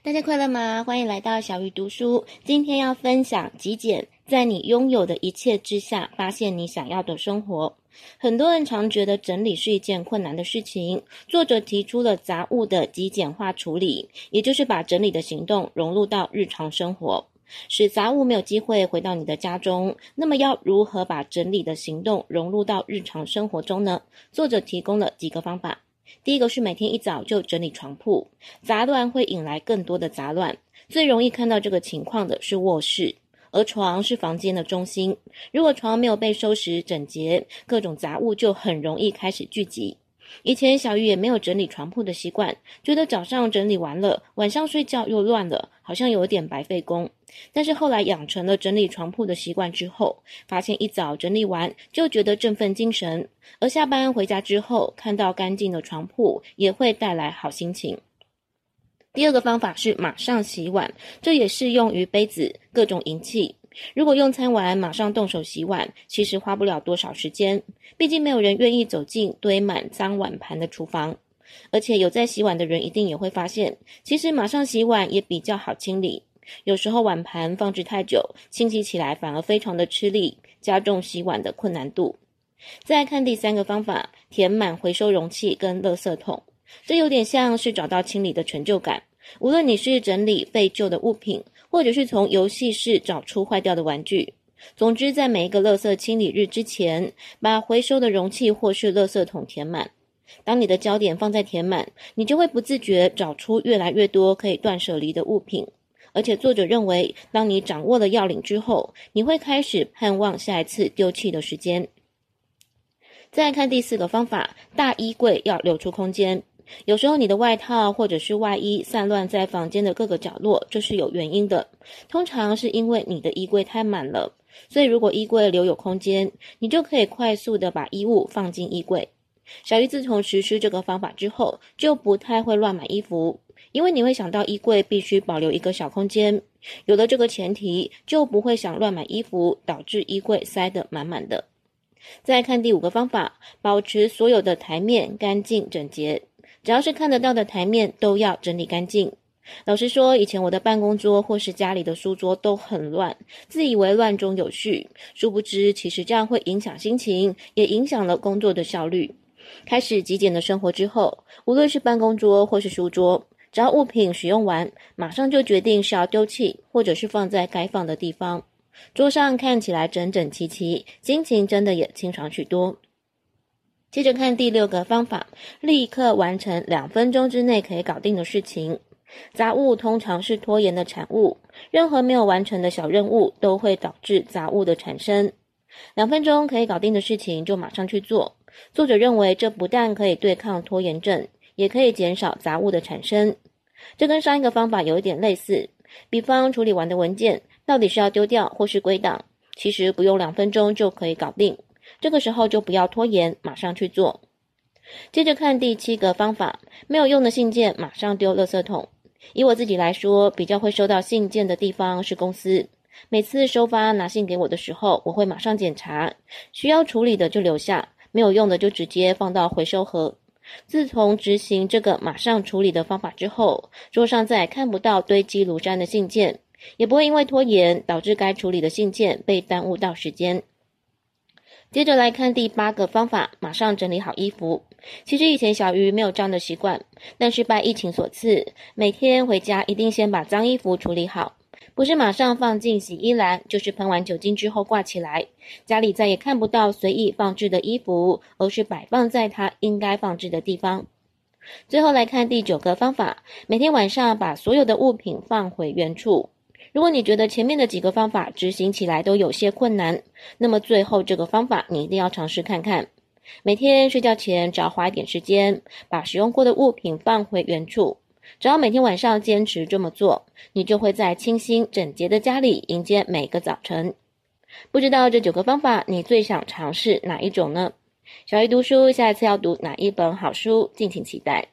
大家快乐吗？欢迎来到小鱼读书。今天要分享极简，在你拥有的一切之下，发现你想要的生活。很多人常觉得整理是一件困难的事情。作者提出了杂物的极简化处理，也就是把整理的行动融入到日常生活，使杂物没有机会回到你的家中。那么，要如何把整理的行动融入到日常生活中呢？作者提供了几个方法。第一个是每天一早就整理床铺，杂乱会引来更多的杂乱。最容易看到这个情况的是卧室，而床是房间的中心。如果床没有被收拾整洁，各种杂物就很容易开始聚集。以前小鱼也没有整理床铺的习惯，觉得早上整理完了，晚上睡觉又乱了，好像有点白费工。但是后来养成了整理床铺的习惯之后，发现一早整理完就觉得振奋精神，而下班回家之后看到干净的床铺也会带来好心情。第二个方法是马上洗碗，这也适用于杯子、各种银器。如果用餐完马上动手洗碗，其实花不了多少时间。毕竟没有人愿意走进堆满脏碗盘的厨房，而且有在洗碗的人一定也会发现，其实马上洗碗也比较好清理。有时候碗盘放置太久，清洗起来反而非常的吃力，加重洗碗的困难度。再看第三个方法，填满回收容器跟垃圾桶，这有点像是找到清理的成就感。无论你是整理废旧的物品，或者是从游戏室找出坏掉的玩具，总之在每一个垃圾清理日之前，把回收的容器或是垃圾桶填满。当你的焦点放在填满，你就会不自觉找出越来越多可以断舍离的物品。而且作者认为，当你掌握了要领之后，你会开始盼望下一次丢弃的时间。再看第四个方法，大衣柜要留出空间。有时候你的外套或者是外衣散乱在房间的各个角落，这是有原因的。通常是因为你的衣柜太满了，所以如果衣柜留有空间，你就可以快速的把衣物放进衣柜。小鱼自从实施这个方法之后，就不太会乱买衣服，因为你会想到衣柜必须保留一个小空间。有了这个前提，就不会想乱买衣服，导致衣柜塞得满满的。再看第五个方法，保持所有的台面干净整洁。只要是看得到的台面都要整理干净。老实说，以前我的办公桌或是家里的书桌都很乱，自以为乱中有序，殊不知其实这样会影响心情，也影响了工作的效率。开始极简的生活之后，无论是办公桌或是书桌，只要物品使用完，马上就决定是要丢弃，或者是放在该放的地方。桌上看起来整整齐齐，心情真的也清爽许多。接着看第六个方法，立刻完成两分钟之内可以搞定的事情。杂物通常是拖延的产物，任何没有完成的小任务都会导致杂物的产生。两分钟可以搞定的事情就马上去做。作者认为这不但可以对抗拖延症，也可以减少杂物的产生。这跟上一个方法有一点类似。比方处理完的文件到底是要丢掉或是归档，其实不用两分钟就可以搞定。这个时候就不要拖延，马上去做。接着看第七个方法，没有用的信件马上丢垃圾桶。以我自己来说，比较会收到信件的地方是公司。每次收发拿信给我的时候，我会马上检查，需要处理的就留下，没有用的就直接放到回收盒。自从执行这个马上处理的方法之后，桌上再也看不到堆积如山的信件，也不会因为拖延导致该处理的信件被耽误到时间。接着来看第八个方法，马上整理好衣服。其实以前小鱼没有这样的习惯，但是拜疫情所赐，每天回家一定先把脏衣服处理好，不是马上放进洗衣篮，就是喷完酒精之后挂起来。家里再也看不到随意放置的衣服，而是摆放在它应该放置的地方。最后来看第九个方法，每天晚上把所有的物品放回原处。如果你觉得前面的几个方法执行起来都有些困难，那么最后这个方法你一定要尝试看看。每天睡觉前只要花一点时间，把使用过的物品放回原处。只要每天晚上坚持这么做，你就会在清新整洁的家里迎接每个早晨。不知道这九个方法你最想尝试哪一种呢？小鱼读书，下一次要读哪一本好书？敬请期待。